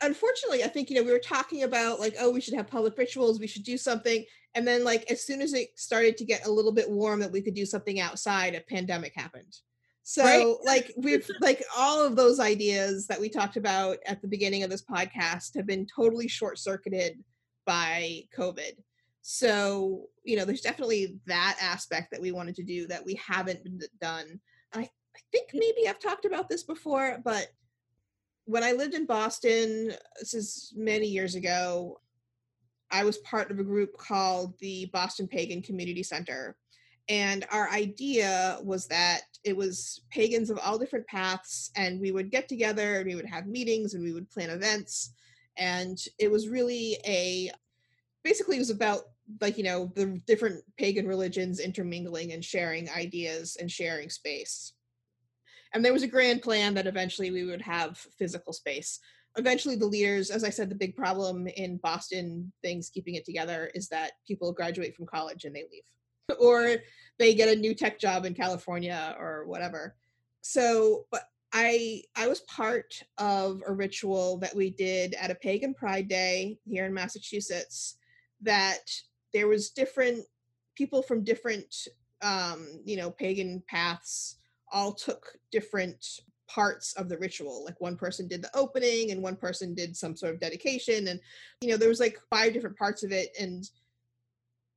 Unfortunately i think you know we were talking about like oh we should have public rituals we should do something and then like as soon as it started to get a little bit warm that we could do something outside a pandemic happened So right. like we've like all of those ideas that we talked about at the beginning of this podcast have been totally short circuited by COVID. So, you know, there's definitely that aspect that we wanted to do that we haven't done. I, I think maybe I've talked about this before, but when I lived in Boston, this is many years ago, I was part of a group called the Boston Pagan Community Center. And our idea was that it was pagans of all different paths, and we would get together and we would have meetings and we would plan events. And it was really a basically, it was about like, you know, the different pagan religions intermingling and sharing ideas and sharing space and there was a grand plan that eventually we would have physical space eventually the leaders as i said the big problem in boston things keeping it together is that people graduate from college and they leave. (laughs) Or they get a new tech job in california or whatever. So but i i was part of a ritual that we did at a pagan pride day here in massachusetts that there was different people from different um you know pagan paths all took different parts of the ritual like one person did the opening and one person did some sort of dedication and you know there was like five different parts of it and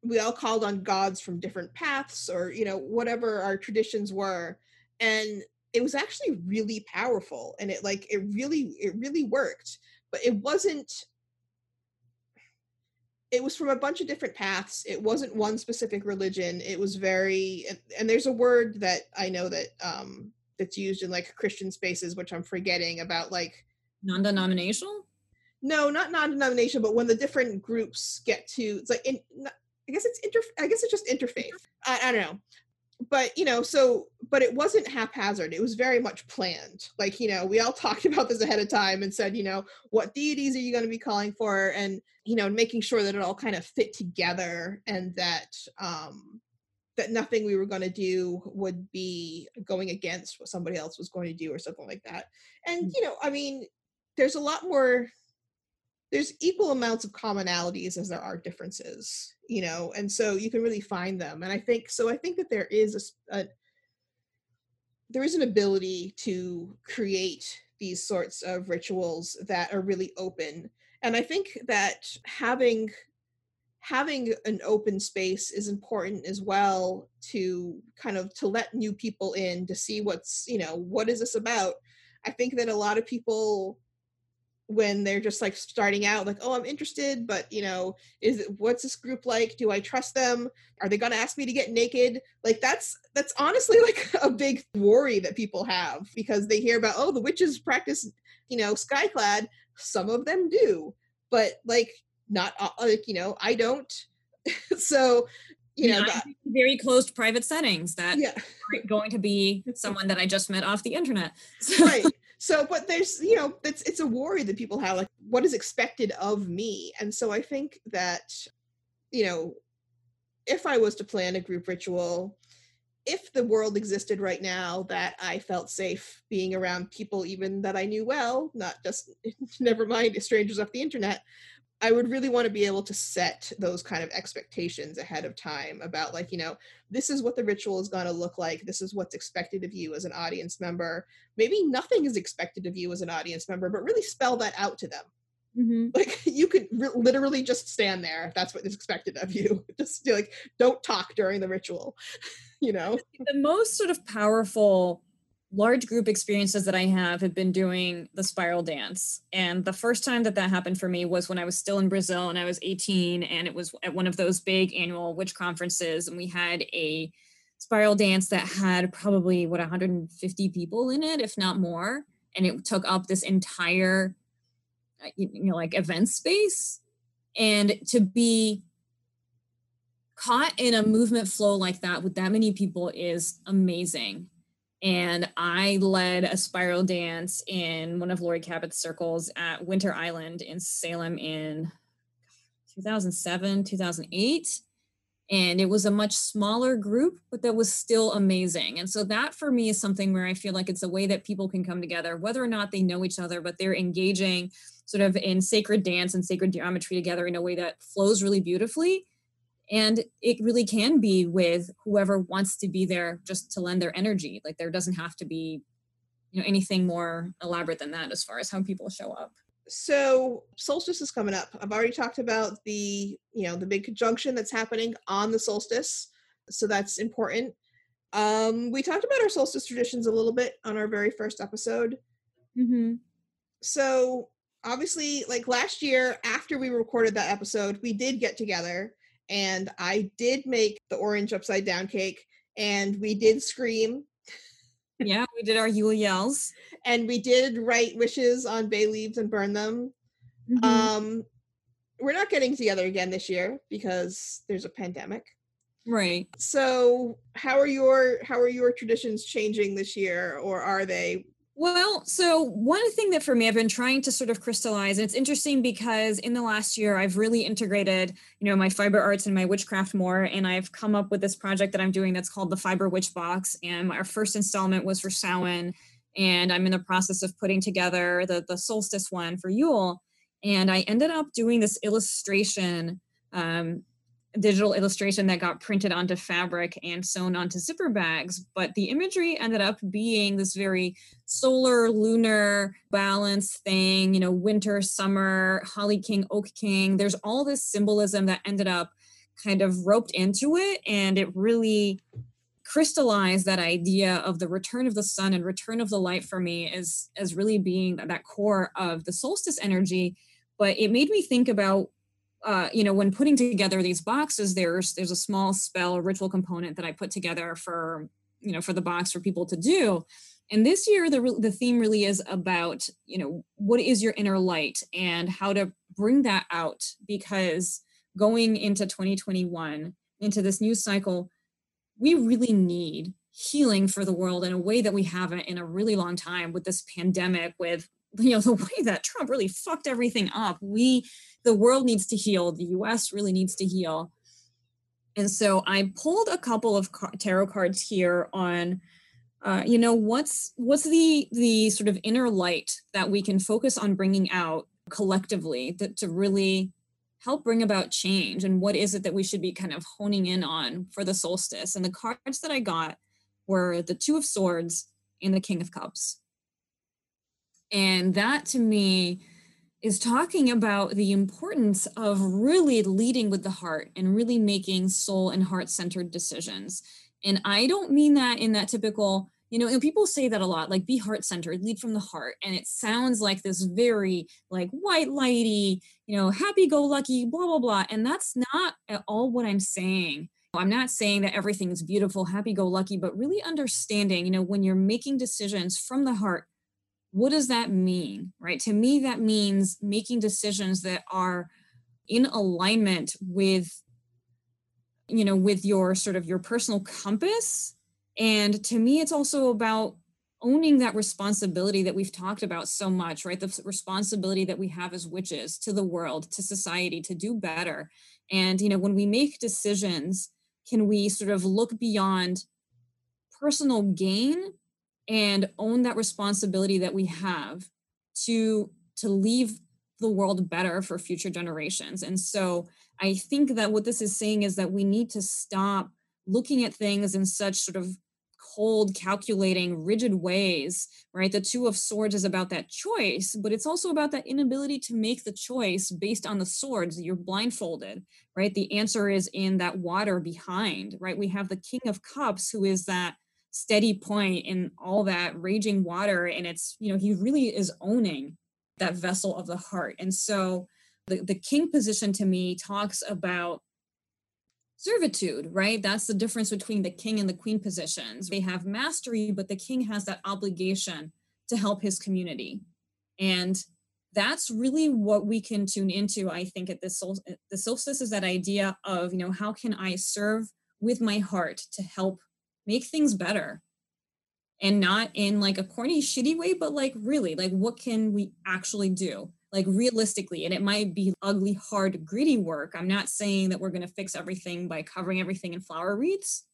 we all called on gods from different paths or you know whatever our traditions were and it was actually really powerful and it like it really it really worked but it wasn't it was from a bunch of different paths. It wasn't one specific religion. It was very and, and there's a word that I know that um that's used in like Christian spaces, which I'm forgetting about like non-denominational. No, not non-denominational, but when the different groups get to it's like in, I guess it's inter. I guess it's just interfaith. I, I don't know but you know so but it wasn't haphazard it was very much planned like you know we all (laughs) talked about this ahead of time and said you know what deities are you going to be calling for and you know making sure that it all kind of fit together and that um that nothing we were going to do would be going against what somebody else was going to do or something like that. And mm. you know i mean there's a lot more there's equal amounts of commonalities as there are differences you know and so you can really find them. And i think so i think that there is a, a there is an ability to create these sorts of rituals that are really open. And i think that having having an open space is important as well to kind of to let new people in to see what's you know what is this about? I think that a lot of people when they're just like starting out like oh i'm interested but you know is what's this group like? Do i trust them? Are they going to ask me to get naked? Like that's that's honestly (laughs) like a big worry that people have because they hear about oh the witches practice you know skyclad some of them do but like not like you know i don't (laughs) so you know yeah, very closed private settings that yeah. aren't going to be (laughs) someone that i just met off the internet (laughs) so. right so but there's you know it's it's a worry that people have like what is expected of me and so i think that you know if i was to plan a group ritual if the world existed right now that i felt safe being around people even that i knew well not just never mind strangers off the internet I would really want to be able to set those kind of expectations ahead of time about like, you know, this is what the ritual is going to look like. This is what's expected of you as an audience member. Maybe nothing is expected of you as an audience member, but really spell that out to them. Mm-hmm. (laughs) Like you could re- literally just stand there. if That's what is expected of you. (laughs) Just like don't talk during the ritual. (laughs) you know, the most sort of powerful large group experiences that I have have been doing the spiral dance. And the first time that that happened for me was when I was still in Brazil and I was 18 and it was at one of those big annual witch conferences and we had a spiral dance that had probably what 150 people in it if not more. And it took up this entire uh, you know like event space. And to be caught in a movement flow like that with that many people is amazing and I led a spiral dance in one of Laurie Cabot's circles at Winter Island in Salem in 2007, 2008. And it was a much smaller group, but that was still amazing. And so that for me is something where I feel like it's a way that people can come together, whether or not they know each other, but they're engaging sort of in sacred dance and sacred geometry together in a way that flows really beautifully and it really can be with whoever wants to be there just to lend their energy. Like there doesn't have to be you know anything more elaborate than that as far as how people show up. So solstice is coming up. I've already talked about the you know the big conjunction that's happening on the solstice so that's important. Um we talked about our solstice traditions a little bit on our very first episode. Mm-hmm. so obviously like last year after we recorded that episode we did get together and I did make the orange upside down cake and we did scream. yeah, we did our Yule yells. And we did write wishes on bay leaves and burn them. Mm-hmm. Um we're not getting together again this year because there's a pandemic. Right. So, how are your how are your traditions changing this year or are they well, so one thing that for me I've been trying to sort of crystallize, and it's interesting because in the last year I've really integrated, you know, my fiber arts and my witchcraft more, and I've come up with this project that I'm doing that's called the Fiber Witch Box. And our first installment was for Samhain, and I'm in the process of putting together the the solstice one for Yule. And I ended up doing this illustration um, digital illustration that got printed onto fabric and sewn onto zipper bags. But the imagery ended up being this very solar, lunar balance thing, you know, winter, summer, Holly King, Oak King. There's all this symbolism that ended up kind of roped into it. And it really crystallized that idea of the return of the sun and return of the light for me as as really being that core of the solstice energy but it made me think about uh, you know, when putting together these boxes, there's there's a small spell ritual component that I put together for you know for the box for people to do. And this year, the the theme really is about you know what is your inner light and how to bring that out because going into 2021 into this new cycle, we really need healing for the world in a way that we haven't in a really long time with this pandemic with you know (laughs) the way that trump really fucked everything up we the world needs to heal the us really needs to heal. And so i pulled a couple of tarot cards here on uh, you know what's what's the the sort of inner light that we can focus on bringing out collectively that to really help bring about change? And what is it that we should be kind of honing in on for the solstice? And the cards that i got were the two of swords and the king of cups. And that to me is talking about the importance of really leading with the heart and really making soul and heart centered decisions. And I don't mean that in that typical, you know, and people say that a lot, like be heart centered, lead from the heart. And it sounds like this very like white lighty, you know, happy go lucky, blah, blah, blah. And that's not at all what I'm saying. I'm not saying that everything's beautiful, happy go lucky, but really understanding, you know, when you're making decisions from the heart, what does that mean right? To me that means making decisions that are in alignment with you know with your sort of your personal compass. And to me it's also about owning that responsibility that we've talked about so much right? The responsibility that we have as witches to the world to society to do better. And you know when we make decisions can we sort of look beyond personal gain and own that responsibility that we have to to leave the world better for future generations. And so i think that what this is saying is that we need to stop looking at things in such sort of cold calculating rigid ways right? The two of swords is about that choice but it's also about that inability to make the choice based on the swords. You're blindfolded right? The answer is in that water behind right? We have the king of cups who is that steady point in all that raging water and it's you know he really is owning that vessel of the heart. And so the, the king position to me talks about servitude right? That's the difference between the king and the queen positions. They have mastery but the king has that obligation to help his community. And that's really what we can tune into i think at this the solstice is that idea of you know how can i serve with my heart to help make things better and not in like a corny shitty way but like really like what can we actually do? Like realistically and it might be ugly hard gritty work. I'm not saying that we're going to fix everything by covering everything in flower wreaths.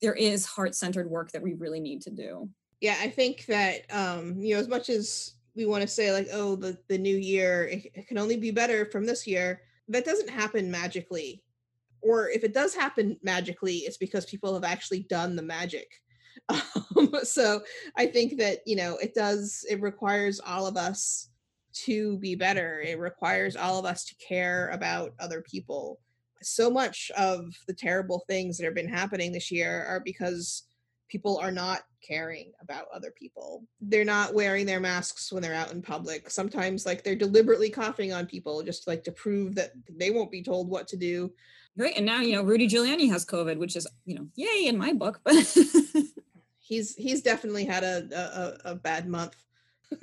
There is heart-centered work that we really need to do. Yeah i think that um you know as much as we want to say like oh the the new year it, it can only be better from this year that doesn't happen magically or if it does happen magically, it's because people have actually done the magic. (laughs) Um, so I think that you know it does. It requires all of us to be better. It requires all of us to care about other people. So much of the terrible things that have been happening this year are because people are not caring about other people. They're not wearing their masks when they're out in public. Sometimes like they're deliberately coughing on people just like to prove that they won't be told what to do. Right. And now, you know, Rudy Giuliani has COVID, which is, you know, yay in my book, but (laughs) he's he's definitely had a a, a bad month. (laughs)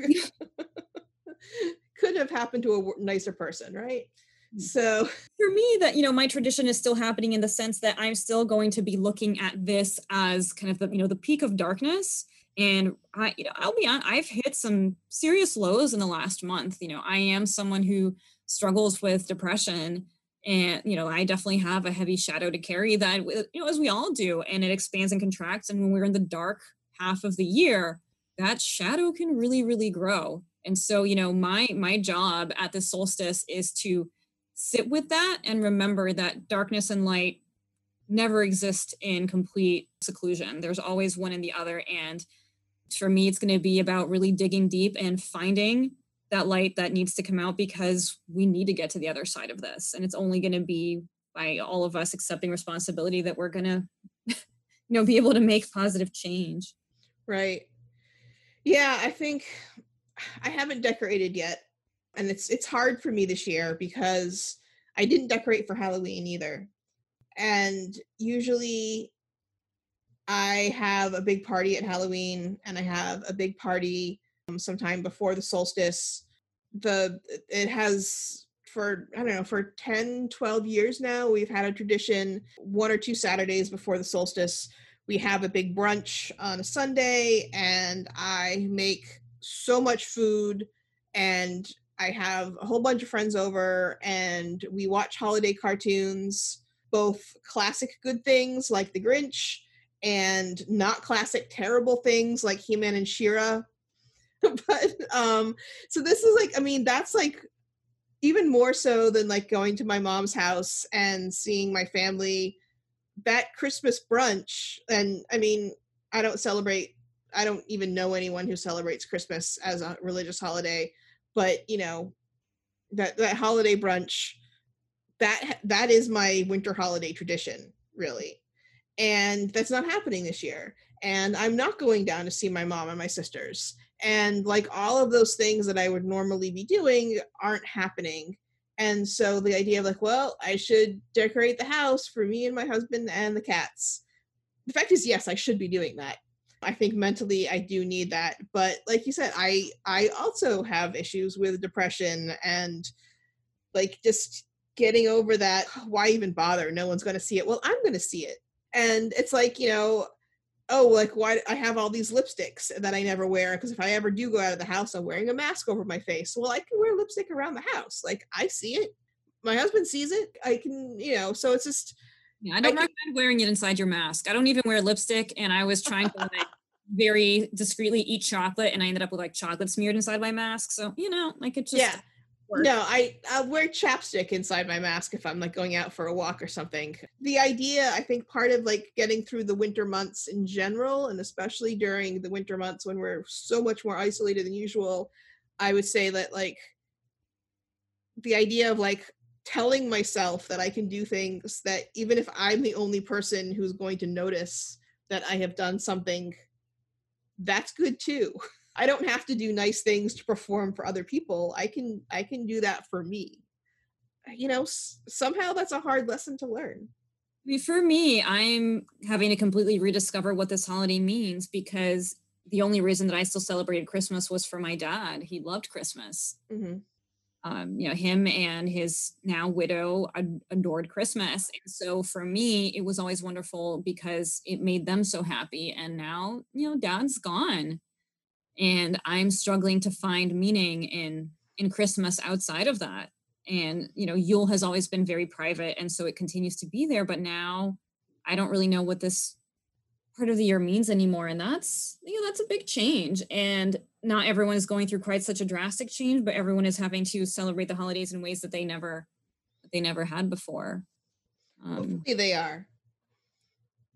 Could have happened to a nicer person, right? Mm. So (laughs) for me, that you know, my tradition is still happening in the sense that I'm still going to be looking at this as kind of the you know the peak of darkness. And I, you know, I'll be on. I've hit some serious lows in the last month. You know, I am someone who struggles with depression and you know i definitely have a heavy shadow to carry that you know as we all do and it expands and contracts and when we're in the dark half of the year that shadow can really really grow. And so you know my my job at the solstice is to sit with that and remember that darkness and light never exist in complete seclusion. There's always one and the other and for me it's going to be about really digging deep and finding that light that needs to come out because we need to get to the other side of this. And it's only going to be by all of us accepting responsibility that we're going (laughs) to you know be able to make positive change. Right. Yeah i think (sighs) i haven't decorated yet and it's it's hard for me this year because i didn't decorate for halloween either. And usually i have a big party at halloween and i have a big party sometime before the solstice. The it has for i don't know for 10 12 years now we've had a tradition one or two saturdays before the solstice we have a big brunch on a sunday and i make so much food and i have a whole bunch of friends over and we watch holiday cartoons both classic good things like the grinch and not classic terrible things like he-man and she-ra (laughs) but um so this is like i mean that's like even more so than like going to my mom's house and seeing my family that christmas brunch and i mean i don't celebrate i don't even know anyone who celebrates christmas as a religious holiday but you know that that holiday brunch that that is my winter holiday tradition really and that's not happening this year and i'm not going down to see my mom and my sisters and like all of those things that i would normally be doing aren't happening. And so the idea of like well i should decorate the house for me and my husband and the cats. The fact is yes i should be doing that. I think mentally i do need that but like you said i i also have issues with depression and like just getting over that why even bother? No one's going to see it. Well i'm going to see it. And it's like you know oh, like why I have all these lipsticks that I never wear because if I ever do go out of the house, I'm wearing a mask over my face. Well, I can wear lipstick around the house. Like I see it. My husband sees it. I can, you know, so it's just yeah, I don't I recommend wearing it inside your mask. I don't even wear lipstick and I was trying to like (laughs) very discreetly eat chocolate and I ended up with like chocolate smeared inside my mask. So, you know, like it just Yeah. No, I I wear chapstick inside my mask if I'm like going out for a walk or something. The idea, I think, part of like getting through the winter months in general, and especially during the winter months when we're so much more isolated than usual, I would say that like the idea of like telling myself that I can do things that even if I'm the only person who's going to notice that I have done something, that's good too. (laughs) I don't have to do nice things to perform for other people. I can I can do that for me. You know, s- somehow that's a hard lesson to learn. I mean, for me, I'm having to completely rediscover what this holiday means because the only reason that I still celebrated Christmas was for my dad. He loved Christmas. Mm-hmm. Um, you know, him and his now widow ad- adored Christmas. And so for me, it was always wonderful because it made them so happy. And now, you know, dad's gone and i'm struggling to find meaning in in christmas outside of that and you know yule has always been very private and so it continues to be there but now i don't really know what this part of the year means anymore and that's you know that's a big change and not everyone is going through quite such a drastic change but everyone is having to celebrate the holidays in ways that they never they never had before Um, Hopefully they are.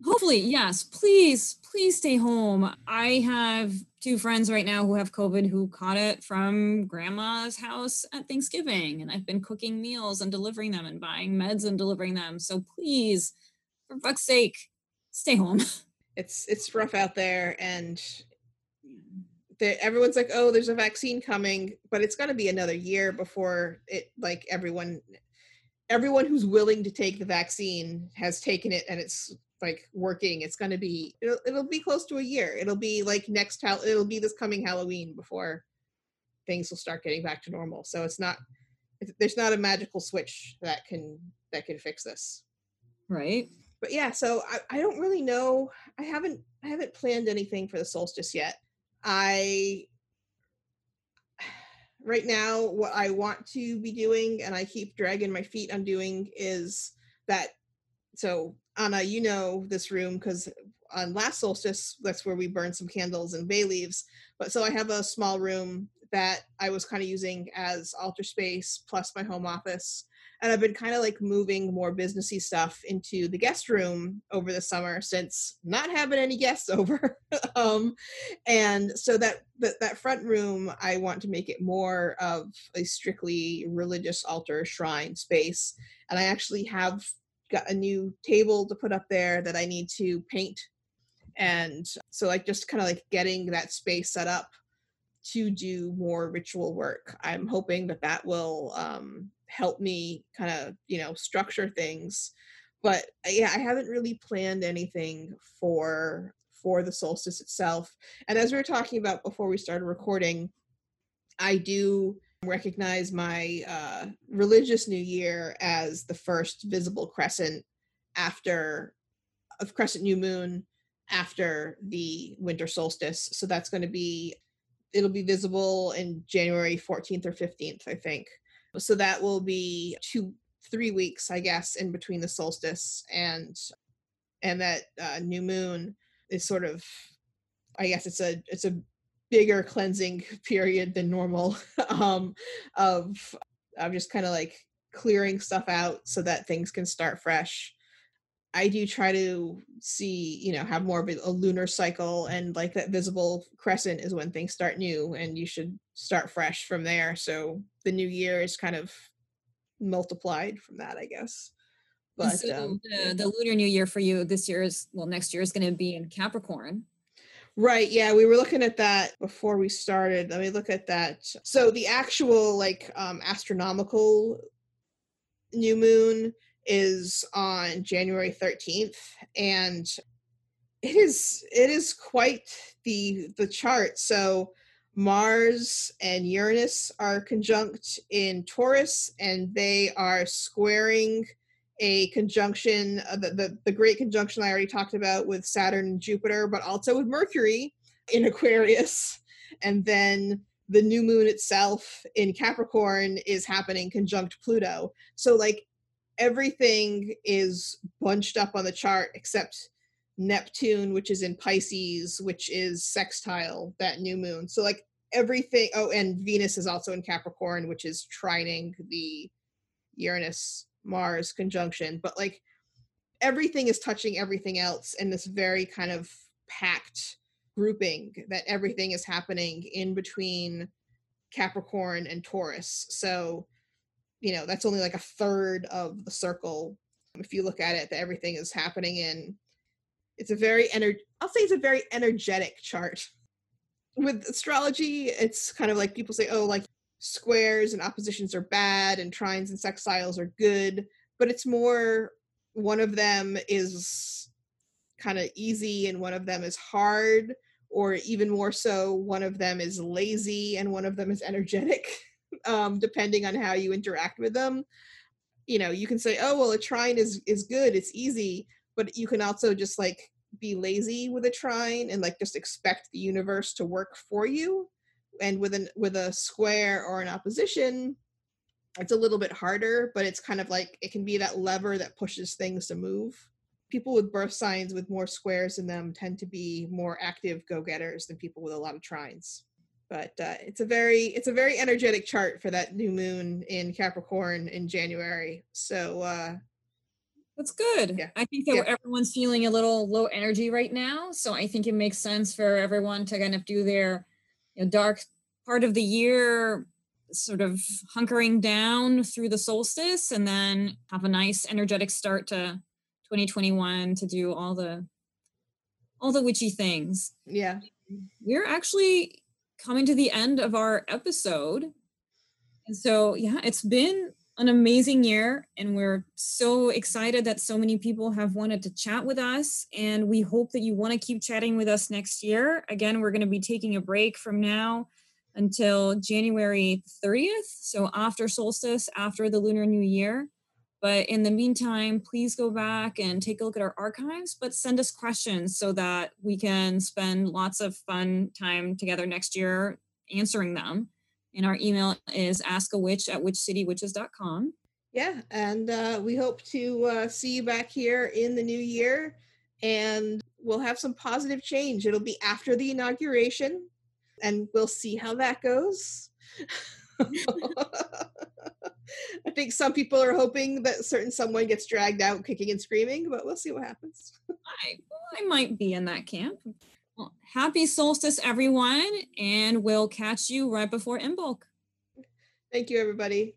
Hopefully, yes. Please, please stay home. I have two friends right now who have COVID who caught it from grandma's house at Thanksgiving. And I've been cooking meals and delivering them and buying meds and delivering them. So please, for fuck's sake, stay home. (laughs) It's it's rough out there and everyone's like, oh, there's a vaccine coming, but it's gonna be another year before it like everyone everyone who's willing to take the vaccine has taken it and it's like working it's going to be it'll, it'll be close to a year. It'll be like next how it'll be this coming halloween before things will start getting back to normal. So it's not there's not a magical switch that can that can fix this. Right. But yeah so I, I don't really know i haven't i haven't planned anything for the solstice yet. I (sighs) right now what i want to be doing and i keep dragging my feet on doing is that so Anna, you know this room because on last solstice, that's where we burned some candles and bay leaves. But so I have a small room that I was kind of using as altar space plus my home office. And I've been kind of like moving more businessy stuff into the guest room over the summer since not having any guests (laughs) over. um, and so that, that that front room, I want to make it more of a strictly religious altar shrine space. And I actually have got a new table to put up there that I need to paint. And so, like, just kind of like getting that space set up to do more ritual work. I'm hoping that that will um, help me kind of, you know, structure things. But uh, yeah, I haven't really planned anything for for the solstice itself. And as we were talking about before we started recording, I do recognize my uh, religious new year as the first visible crescent after of crescent new moon after the winter solstice. So that's going to be it'll be visible in january 14th or 15th i think. So that will be two three weeks i guess in between the solstice and and that uh, new moon is sort of i guess it's a it's a bigger cleansing period than normal (laughs) um, of of just kind of like clearing stuff out so that things can start fresh. I do try to see, you know, have more of a lunar cycle and like that visible crescent is when things start new and you should start fresh from there. So the new year is kind of multiplied from that, I guess. But so um, the, the lunar new year for you this year is well next year is going to be in Capricorn. Right. Yeah, we were looking at that before we started. Let me look at that. So the actual like um astronomical new moon is on January 13th and it is it is quite the the chart. So Mars and Uranus are conjunct in Taurus and they are squaring a conjunction, uh, the, the, the great conjunction I already talked about with Saturn and Jupiter, but also with Mercury (laughs) in Aquarius. And then the new moon itself in Capricorn is happening conjunct Pluto. So, like, everything is bunched up on the chart except Neptune, which is in Pisces, which is sextile that new moon. So, like, everything. Oh, and Venus is also in Capricorn, which is trining the Uranus Mars conjunction, but like everything is touching everything else in this very kind of packed grouping that everything is happening in between Capricorn and Taurus. So, you know, that's only like a third of the circle. If you look at it, that everything is happening in. It's a very ener- I'll say it's a very energetic chart. With astrology, it's kind of like people say, oh, like squares and oppositions are bad and trines and sextiles are good but it's more one of them is kind of easy and one of them is hard or even more so one of them is lazy and one of them is energetic (laughs) um, depending on how you interact with them. You know you can say oh well a trine is is good it's easy but you can also just like be lazy with a trine and like just expect the universe to work for you and with an with a square or an opposition it's a little bit harder but it's kind of like it can be that lever that pushes things to move people with birth signs with more squares in them tend to be more active go-getters than people with a lot of trines but uh, it's a very it's a very energetic chart for that new moon in capricorn in january so uh That's good. Yeah. I think that Yeah. everyone's feeling a little low energy right now. So I think it makes sense for everyone to kind of do their you know, dark part of the year, sort of hunkering down through the solstice and then have a nice energetic start to 2021 to do all the all the witchy things. Yeah. We're actually coming to the end of our episode. And so, yeah, it's been an amazing year, and we're so excited that so many people have wanted to chat with us. And we hope that you want to keep chatting with us next year. Again, we're going to be taking a break from now until January 30th. So, after solstice, after the Lunar New Year. But in the meantime, please go back and take a look at our archives, but send us questions so that we can spend lots of fun time together next year answering them. And our email is askawitch at witchcitywitches.com. Yeah. And uh, we hope to uh, see you back here in the new year and we'll have some positive change. It'll be after the inauguration and we'll see how that goes. (laughs) I think some people are hoping that certain someone gets dragged out kicking and screaming, but we'll see what happens. I, I might be in that camp. Well, happy solstice, everyone, and we'll catch you right before Imbolc. Thank you, everybody.